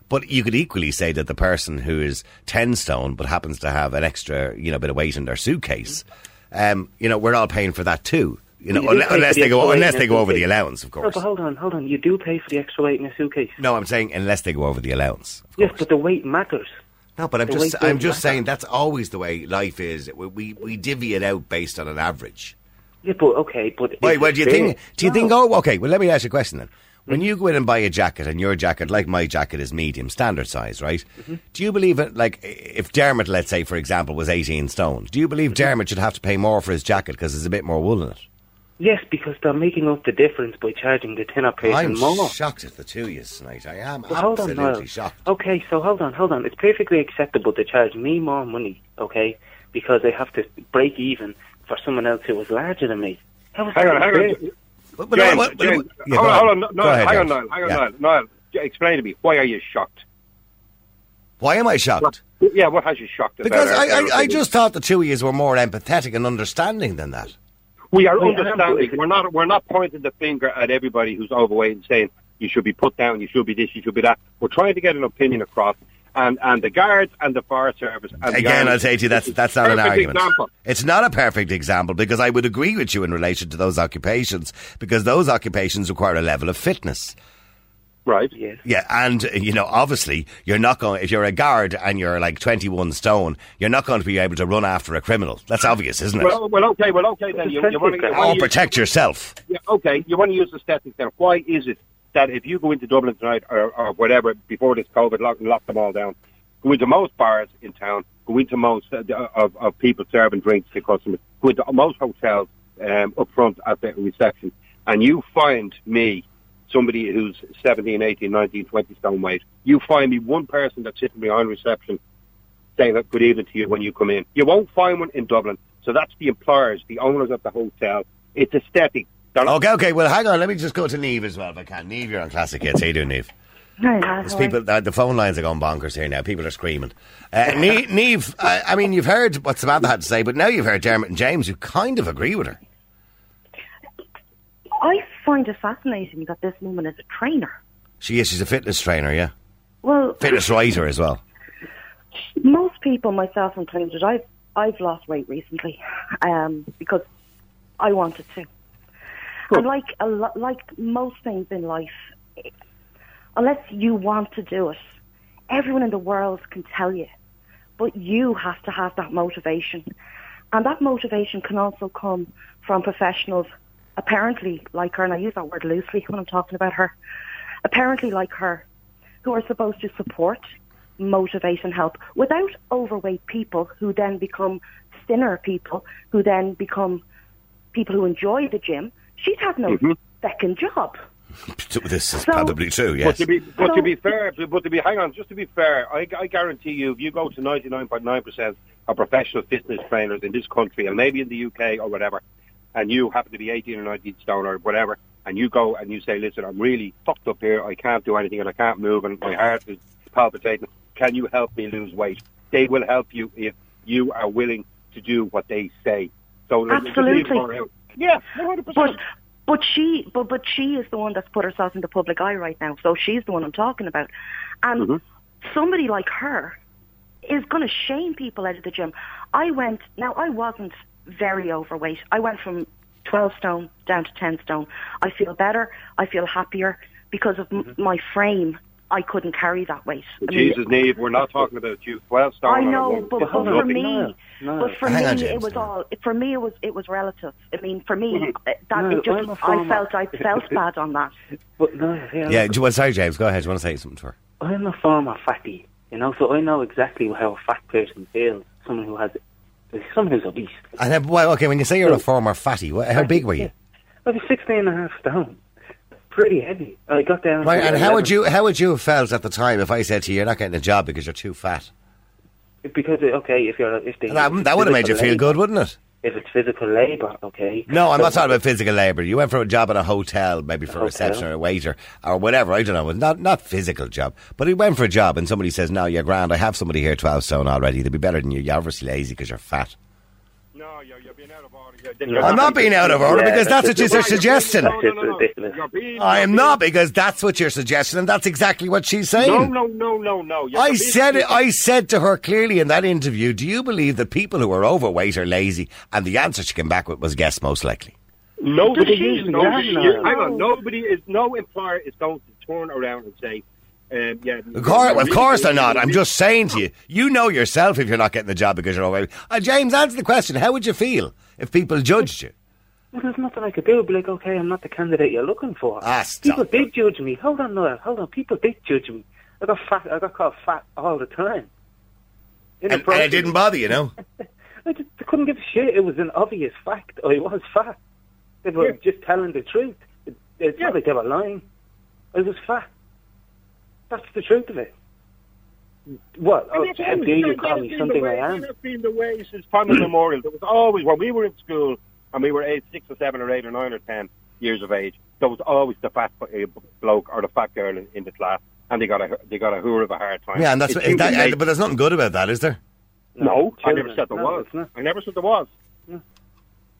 But you could equally say that the person who is 10 stone but happens to have an extra, you know, bit of weight in their suitcase, um, you know, we're all paying for that too. You know, You unless the they go unless they go over the allowance, of No, course. but hold on, hold on. You do pay for the extra weight in a suitcase. No, I'm saying unless they go over the allowance. Yes, course. but the weight matters. No, but I'm the just I'm just matter. saying that's always the way life is. We we, we divvy it out based on an average. Yeah, but okay, but Wait, well, do you fair. think? Do you think? Oh, okay. Well, let me ask you a question then. When you go in and buy a jacket, and your jacket, like my jacket, is medium, standard size, right? Mm-hmm. Do you believe it? Like, if Dermot, let's say, for example, was 18 stone, do you believe Mm-hmm. Dermot should have to pay more for his jacket because there's a bit more wool in it? Yes, because they're making up the difference by charging the thinner person I'm more. shocked at the two of you tonight. I am Well, hold on, absolutely Niall. shocked. Okay, so hold on, hold on. It's perfectly acceptable to charge me more money, okay, because I have to break even for someone else who was larger than me. How is Hang on, that hang on. But- but- James, but- but- James, yeah, hold on, on. hold on, Go Niall, ahead, hang on, Niall, hang on, Yeah. Niall, Niall, explain to me, why are you shocked? Why am I shocked? Yeah, what has you shocked? Because our- I, I, I just thought the two of you were more empathetic and understanding than that. We are understanding. We're not. We're not pointing the finger at everybody who's overweight and saying you should be put down, you should be this, you should be that. We're trying to get an opinion across, and and the guards and the fire service. And Again, I'll say to you, that's that's not an argument. Example. It's not a perfect example because I would agree with you in relation to those occupations because those occupations require a level of fitness. Right. Yes. Yeah, and you know, obviously, you're not going. If you're a guard and you're like 21 stone, you're not going to be able to run after a criminal. That's obvious, isn't it? Well, well, okay, well, okay. Then you, you want to. or protect yourself. Yeah, okay, you want to use the statistics then. Why is it that if you go into Dublin tonight or, or whatever, before this COVID lock, lock them all down, go into most bars in town, go into most uh, of, of people serving drinks to customers, go into most hotels um, up front at the reception, and you find me, somebody who's 17, 18, 19, 20 stone weight, you find me one person that's sitting behind reception saying that good evening to you when you come in. You won't find one in Dublin. So that's the employers, the owners of the hotel. It's aesthetic. They're Okay, okay. Well, hang on. Let me just go to Neve as well, if I can. Neve, you're on Classic Hits. How you doing, Neve? Hi, There's people. Uh, the phone lines are going bonkers here now. People are screaming. Uh, *laughs* Ne- Neve, I, I mean, you've heard what Samantha had to say, but now you've heard Dermot and James, who kind of agree with her. I find it fascinating that this woman is a trainer. She is. She's a fitness trainer. Yeah, Well, fitness *laughs* writer as well. most people, myself included, I've I've lost weight recently um, because I wanted to. And like a lo- like most things in life, unless you want to do it, everyone in the world can tell you, but you have to have that motivation, and that motivation can also come from professionals, apparently like her, and I use that word loosely when I'm talking about her, apparently like her, who are supposed to support, motivate and help without overweight people who then become thinner people who then become people who enjoy the gym. She'd have no mm-hmm. second job. *laughs* This is So- probably true. But Yes. to be, but to be fair, but to be, hang on, just to be fair, I, I guarantee you, if you go to 99.9% of professional fitness trainers in this country, and maybe in the UK or whatever, and you happen to be 18 or 19 stone or whatever, and you go and you say, listen, I'm really fucked up here, I can't do anything and I can't move and my heart is palpitating, can you help me lose weight? They will help you if you are willing to do what they say. So let- just leave Absolutely. Yeah, 100%. But but she but but she is the one that's put herself in the public eye right now. So she's the one I'm talking about. And mm-hmm. somebody like her is going to shame people out of the gym. I went now. I wasn't very overweight. I went from 12 stone down to 10 stone. I feel better. I feel happier because of m- my frame. I couldn't carry that weight. I mean, Jesus, Neve, we're not talking about you. 12 stone I know, woman. but, but for on. me, No, no. but for Hang me, on, James, it was no. all. For me, it was it was relative. I mean, for me, Mm-hmm. uh, that No, it just I'm a I former- felt I felt *laughs* bad on that. But no, yeah, Yeah. look, do you- Well, sorry, James. Go ahead. Do you want to say something to her? I'm a former fatty, you know, so I know exactly how a fat person feels. Someone who has, someone who's obese. And uh, well, okay, when you say you're a former fatty, wh- how big were you? I was 16 and a half stone. Pretty heavy. I got down. Right, and how would you how would you have felt at the time if I said to you, "You're not getting a job because you're too fat"? Because okay, if you're if they, That, that would have made you feel good, wouldn't it? If it's physical labour, okay. No, I'm So- not talking about physical labour. You went for a job at a hotel, maybe for a reception or a waiter or whatever. I don't know. It's not not physical job, but he went for a job, and somebody says, "No, you're grand. I have somebody here, twelve stone already. They'd be better than you. You're obviously lazy because you're fat." No, you're, you're being out of order. No, I'm not being out of order Yeah, because that's that's what you're just- suggesting. No, no, no, I am not because that's what you're suggesting, and that's exactly what she's saying. No, no, no, no, no. You're I said it. I said to her clearly in that interview, "Do you believe that people who are overweight are lazy?" And the answer she came back with was, "Yes, most likely." Nobody, Does she usually nobody, have no- hang on. Nobody is, no employer is going to turn around and say, um, yeah. Of course, of course they're not. I'm just saying to you, you know yourself if you're not getting the job because you're overweight. Uh, James, answer the question. How would you feel if people judged you? Well, there's nothing I could do. Be like, okay, I'm not the candidate you're looking for. Ah, stop People did judge me. Hold on, Noel. Hold on. People did judge me. I got fat. I got called fat all the time. And, and it didn't bother you, no? *laughs* I just I couldn't give a shit. It was an obvious fact. I was fat. They were Yeah. just telling the truth. It's Yeah. not like they were lying. I was fat. That's the truth of it. What? Oh, And that's how dare you that- call me something the I way- am? That has been the way since time immemorial. There was always, when we were in school, and we were eight, six or seven or eight or nine or ten years of age, there was always the fat uh, bloke or the fat girl in, in the class. and they got a they got a hoor of a hard time. Yeah, and that's It's that, but there's nothing good about that, is there? no, I never said there No, was. I never said there was.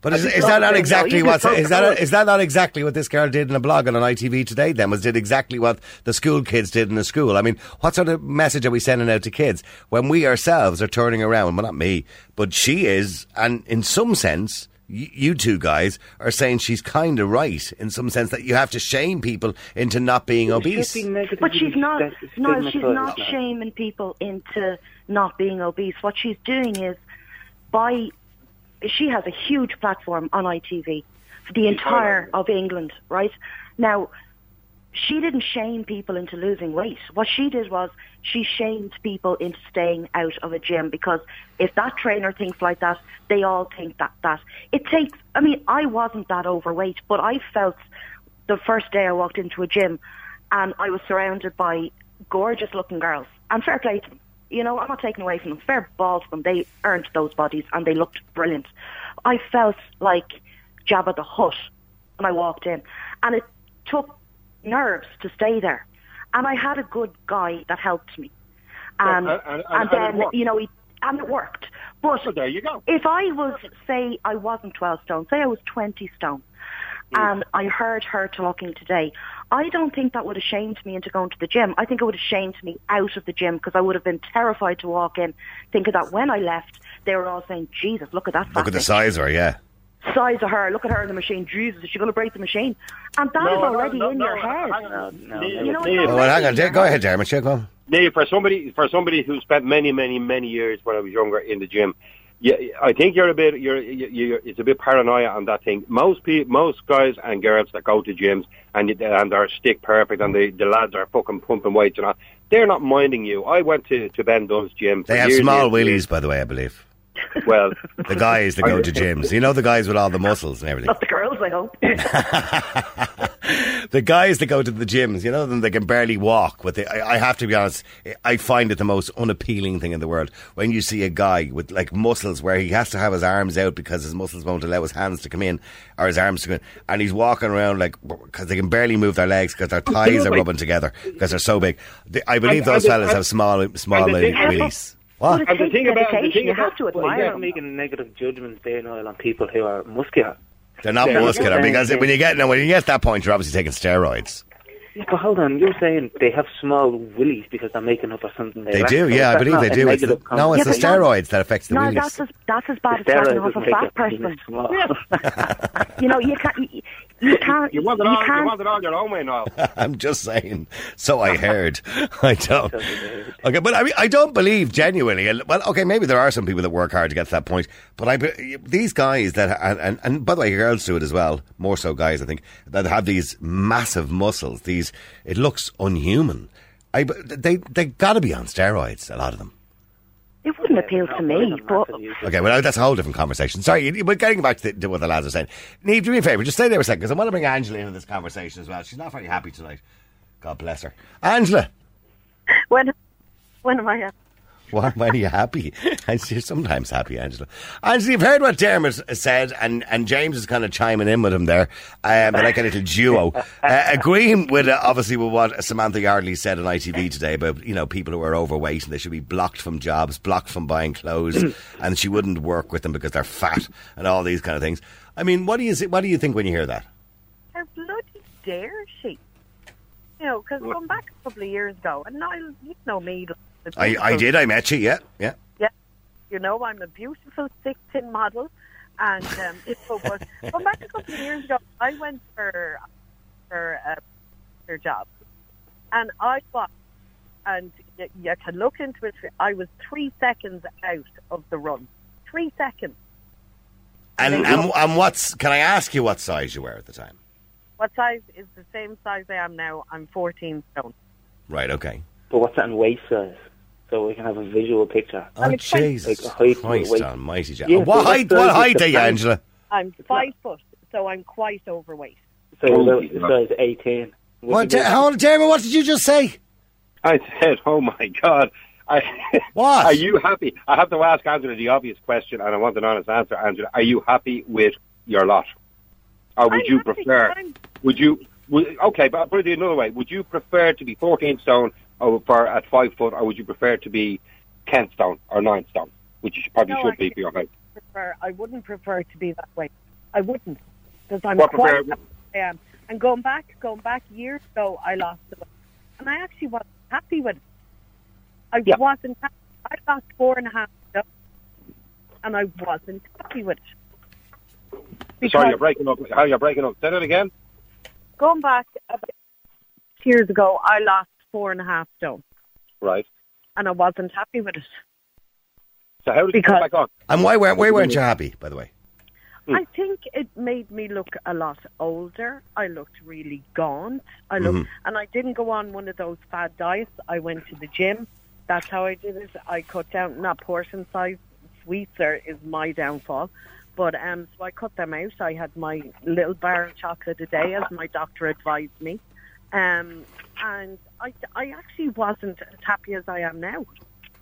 But is, is that not exactly you what can that about it. is that not exactly what this girl did in a blog on an ITV today? Then was did exactly what the school kids did in the school. I mean, what sort of message are we sending out to kids when we ourselves are turning around? Well, not me, but she is, and in some sense. y- You two guys are saying she's kind of right in some sense that you have to shame people into not being obese. Should be But she's not. No, she's not shaming people into not being obese. What she's doing is by she has a huge platform on ITV for the entire of England, right? Now, she didn't shame people into losing weight. What she did was she shamed people into staying out of a gym because if that trainer thinks like that, they all think that that. It takes, I mean, I wasn't that overweight, but I felt the first day I walked into a gym and I was surrounded by gorgeous looking girls and fair play to them. You know, I'm not taking away from them. Fair ball to them. They earned those bodies and they looked brilliant. I felt like Jabba the Hutt when I walked in. And it took nerves to stay there. And I had a good guy that helped me. Um, and, and- and- and and then, you know, he, and it worked. But So there you go. if I was, say, I wasn't 12 stone, say I was 20 stone, and um, I heard her talking today, I don't think that would have shamed me into going to the gym. I think it would have shamed me out of the gym because I would have been terrified to walk in, thinking that when I left, they were all saying, Jesus, look at that Look at the size of her, yeah. size of her, look at her in the machine, Jesus, is she going to break the machine? And that is No, no, already no, in no, your head. hang on. No, no, Niall, You know, Niall, it's Oh, well, hang on, already in go ahead, Dermot. Check on. Niall, for somebody for somebody who spent many, many, many years when I was younger in the gym, yeah, I think you're a bit you're, you you're it's a bit paranoia on that thing. Most pe- most guys and girls that go to gyms and and are stick perfect and the the lads are fucking pumping weights and all, they're not minding you. I went to to Ben Dunne's gym. They have years, small years, willies, by the way, I believe. Well, *laughs* The guys that go to gyms. You know the guys with all the muscles and everything. Not the girls, I hope. *laughs* the guys that go to the gyms, you know them, they can barely walk. With the, I, I have to be honest, I find it the most unappealing thing in the world when you see a guy with like muscles where he has to have his arms out because his muscles won't allow his hands to come in or his arms to come in, and he's walking around like because they can barely move their legs because their *laughs* thighs are rubbing together because they're so big. The- I believe And- those and fellas and- have small, small and the thing- willies. But What? it And the thing about- the thing you about- have to admire you're making negative judgments there, Noel, on people who are muscular. They're not Yeah. muscular Yeah. because when you get no, when you get to that point, you're obviously taking steroids. Yeah, but hold on, you're saying they have small willies because they're making up or something. They lack. do, yeah, I believe they do. It's the, no, it's Yeah, the but not- steroids that affects the No, willies. that's as, that's as bad as Steroids talking off a fat person. penis. *laughs* You know, you can't. You, you can't. you want it you all. You want it all your own way now. I'm just saying. So I heard. *laughs* I don't. *laughs* Okay, but I mean, I don't believe genuinely. and- Well, okay, maybe there are some people that work hard to get to that point, but I these guys that and, and, and by the way, girls do it as well. More so, guys, I think that have these massive muscles. These it looks unhuman. I they they got to be on steroids. A lot of them. It wouldn't appeal to me, but Okay, well, that's a whole different conversation. Sorry, you- but getting back to, to what the lads are saying. Neve, do me a favour, just stay there a second, because I want to bring Angela into this conversation as well. She's not very happy tonight. God bless her. Angela, When when am I happy? Why, why are you happy? And she's sometimes happy, Angela. Angela, you've heard what Dermot said, and, and James is kind of chiming in with him there. Um, they're like a little duo. Uh, agreeing with, uh, obviously, with what Samantha Yardley said on ITV today about, you know, people who are overweight and they should be blocked from jobs, blocked from buying clothes, *clears throat* and she wouldn't work with them because they're fat and all these kind of things. I mean, what do you, what do you think when you hear that? How bloody dare she? You know, because going back a couple of years ago, and now you know me. The I, I did, I met you, yeah, yeah. Yeah, you know, I'm a beautiful thick tin model, and um, it was going back a couple of years ago. I went for for a their job, and I was, and you, you can look into it. I was three seconds out of the run. Three seconds. And, and, and what's, can I ask you what size you were at the time? What size is the same size I am now? I'm 14 stone. Right, okay. But what's that in waist size? So we can have a visual picture. Oh, I'm quite- Jesus Like a height Christ weight. almighty. Jack. Yeah, what so height, that's what height are you. Angela? I'm five foot, so I'm quite overweight. So Oh, about size 18. Would What, you uh, be- hold on, Jeremy, what did you just say? I said, "Oh my God." I, *laughs* What? Are you happy? I have to ask Angela the obvious question, and I want an honest answer. Angela, are you happy with your lot, or would I'm you happy, prefer? I'm- Would you? Would, okay, but I'll put it another way. Would you prefer to be 14 stone or Oh, for at five foot, or would you prefer to be ten stone or nine stone, which you probably No, should I be for your height? prefer. I wouldn't prefer to be that way. I wouldn't because I'm What quite. I am. And going back, going back years ago, I lost the weight, and I actually wasn't happy with it. I Yeah. wasn't. Happy. I lost four and a half stone, and I wasn't happy with it. Because Sorry, you're breaking up. How you're breaking up? Say that again. going back years ago, I lost four and a half stone, Right. and I wasn't happy with it. So how did you Because- get back on? And why, why, why weren't you happy, by the way? Hmm. I think it made me look a lot older. I looked really gaunt. I looked, Mhm. and I didn't go on one of those fad diets. I went to the gym. That's how I did it. I cut down not portion size. Sweets are is my downfall, but um, so I cut them out. I had my little bar of chocolate a day, as my doctor advised me, um, and I, I actually wasn't as happy as I am now.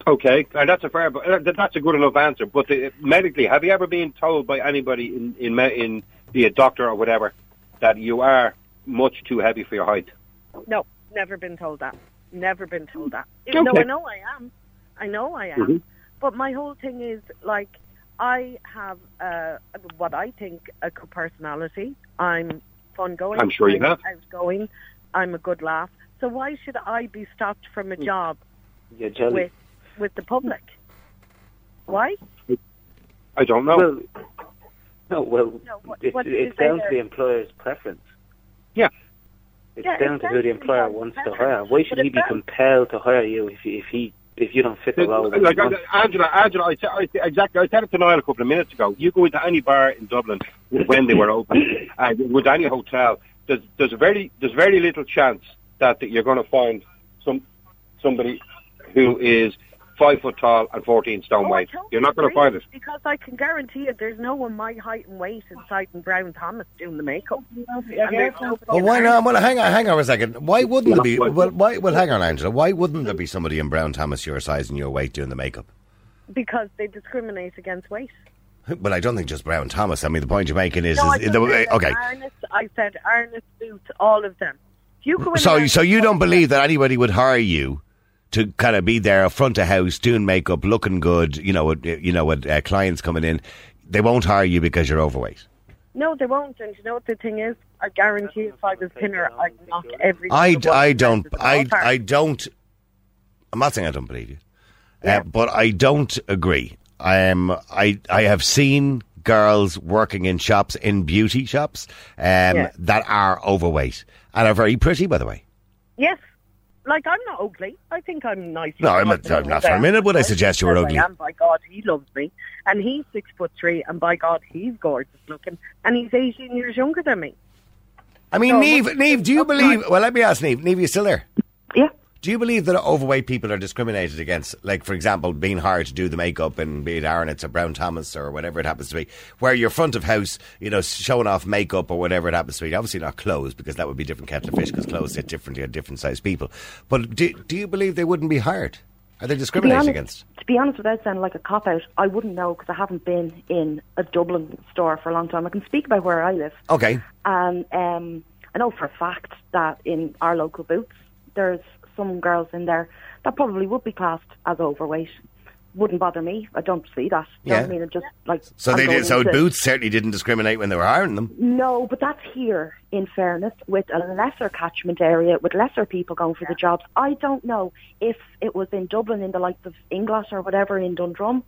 Okay, and that's a fair, but uh, that's a good enough answer. But the, medically, have you ever been told by anybody in in in be a doctor or whatever that you are much too heavy for your height? No, never been told that. Never been told that. Okay. No, I know I am. I know I am. Mhm. But my whole thing is like I have uh, what I think a good personality. I'm fun going. I'm sure you I'm have. Outgoing. I'm a good laugh. So why should I be stopped from a Hmm. job You're jelly. with with the public? Why? I don't know. Well, no, well, No, what- it's, what it's is there down to the employer's preference. Yeah. It's Yeah, down to who the employer wants to hire. Why should he be compelled to hire you if you, if he if you don't fit the role? that like? Angela, Angela, I, I, exactly. I said it to Niall a couple of minutes ago. You go into any bar in Dublin when they were open, *coughs* and with any hotel, there's there's very there's very little chance that, that you're going to find some somebody who is five foot tall and fourteen stone Oh, weight. You're not going to find it. because I can guarantee you, there's no one my height and weight inside in Brown Thomas doing the makeup. And Well, why Ireland. not? Well, hang on, hang on a second. Why wouldn't there be? Well, why? Well, hang on, Angela. Why wouldn't there be somebody in Brown Thomas your size and your weight doing the makeup? Because they discriminate against weight. Well, I don't think just Brown Thomas. I mean, the point you're making is, No, is just the, okay. Arnotts, I said Arnotts Boots, all of them. You go in So, so you don't believe that anybody would hire you to kind of be there front of house, doing makeup, looking good? You know, with, you know, with uh, clients coming in, they won't hire you because you're overweight. No, they won't. And you know what the thing is? I guarantee if I was thinner, I'd knock every. I, I don't, I, I don't. I'm not saying I don't believe you, Yeah. uh, but I don't agree. I am. I I have seen girls working in shops, in beauty shops, um, Yeah. that are overweight and are very pretty, by the way. Yes. Like, I'm not ugly. I think I'm nice. No, I'm not- I'm not for a minute would I suggest you were ugly. I am. By God, he loves me. And he's six foot three, and by God, he's gorgeous looking. And he's 18 years younger than me. I mean, Neve, Neve, do you believe? Well, let me ask Neve. Neve, you still there? Yeah. Do you believe that overweight people are discriminated against? Like, for example, being hired to do the makeup and be it Arnott's or Brown Thomas or whatever it happens to be, where you're front of house, you know, showing off makeup or whatever it happens to be. Obviously not clothes because that would be different kettle of fish because clothes sit differently on different sized people. But do, do you believe they wouldn't be hired? Are they discriminated honest, against? to be honest, without sounding like a cop out, I wouldn't know because I haven't been in a Dublin store for a long time. I can speak about where I live. Okay. And um, I know for a fact that in our local Boots, there's some girls in there that probably would be classed as overweight. Wouldn't bother me. I don't see that. You know Yeah. what I mean? It just like So I'm they did. So into- Boots certainly didn't discriminate when they were hiring them. No, but that's here, in fairness, with a lesser catchment area, with lesser people going for the jobs. I don't know if it was in Dublin, in the likes of Finglas or whatever, in Dundrum.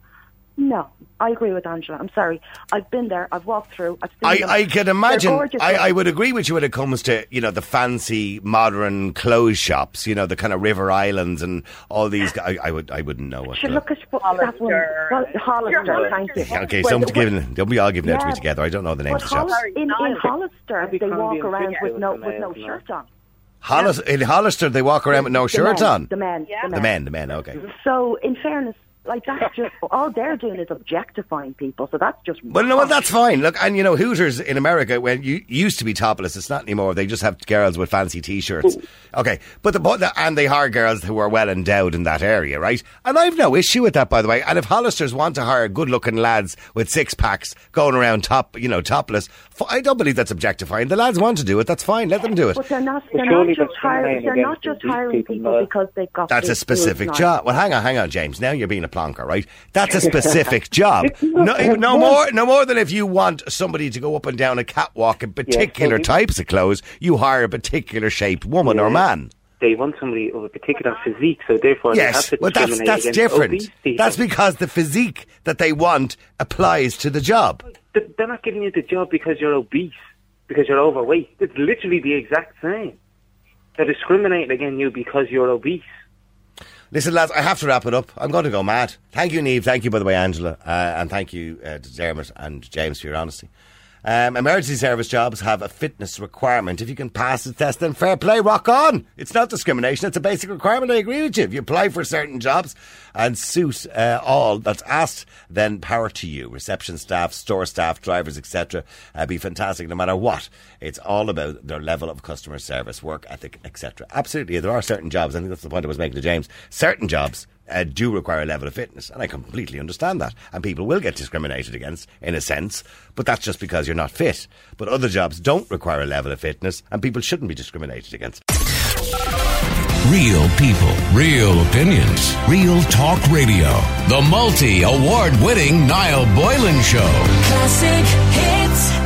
No, I agree with Angela. I'm sorry. I've been there. I've walked through. I've seen I, them. I can imagine. I, I would agree with you when it comes to you know the fancy modern clothes shops. You know the kind of River Islands and all these. I, I would. I wouldn't know what. Should look at what that one. Hollister. Well, Hollister, Hollister. thank you. Yeah, okay, Well, someone's the- giving. Don't be all giving out to me Yeah, together. I don't know the names of the shops. In, in Hollister, they walk around with no was with no shirt on. Hollis, in Hollister, they walk around with no The shirts men, on. The men. Yeah. The men, the men. Okay. So, in fairness, like that's just all they're doing is objectifying people. So that's just Well, no, well, that's fine. Look, and you know, Hooters in America, when you used to be topless, it's not anymore. They just have girls with fancy T-shirts. Okay, but the, but the and they hire girls who are well endowed in that area, right? And I've no issue with that, by the way. And if Hollisters want to hire good-looking lads with six packs going around top, you know, topless, I don't believe that's objectifying. The lads want to do it. That's fine. Let them do it. But they're not. They're not just hiring. They're not just hiring people, people because they've got. That's a specific job. Well, hang on, hang on, James. Now you're being a plonker, right? That's a *laughs* specific job. No, no more, no more than if you want somebody to go up and down a catwalk in particular types of clothes, you hire a particular shaped woman or man. They want somebody of a particular physique, so therefore they have Yes, to well, that's that's different. That's because the physique that they want applies to the job. They're not giving you the job because you're obese, because you're overweight. It's literally the exact same. They're discriminating against you because you're obese. Listen, lads, I have to wrap it up. I'm going to go mad. Thank you, Neve. Thank you, by the way, Angela. Uh, and thank you uh, to Dermot and James for your honesty. Um, emergency service jobs have a fitness requirement. If you can pass the test, then fair play, rock on. It's not discrimination, it's a basic requirement. I agree with you. If you apply for certain jobs and suit uh, all that's asked, then power to you. Reception staff, store staff, drivers, etc. Uh, be fantastic no matter what. It's all about their level of customer service, work ethic, etc. Absolutely. There are certain jobs, I think that's the point I was making to James. Certain jobs uh, do require a level of fitness, and I completely understand that. And people will get discriminated against, in a sense, but that's just because you're not fit. But other jobs don't require a level of fitness, and people shouldn't be discriminated against. Real people, real opinions, real talk radio. The multi award winning Niall Boylan Show. Classic hits.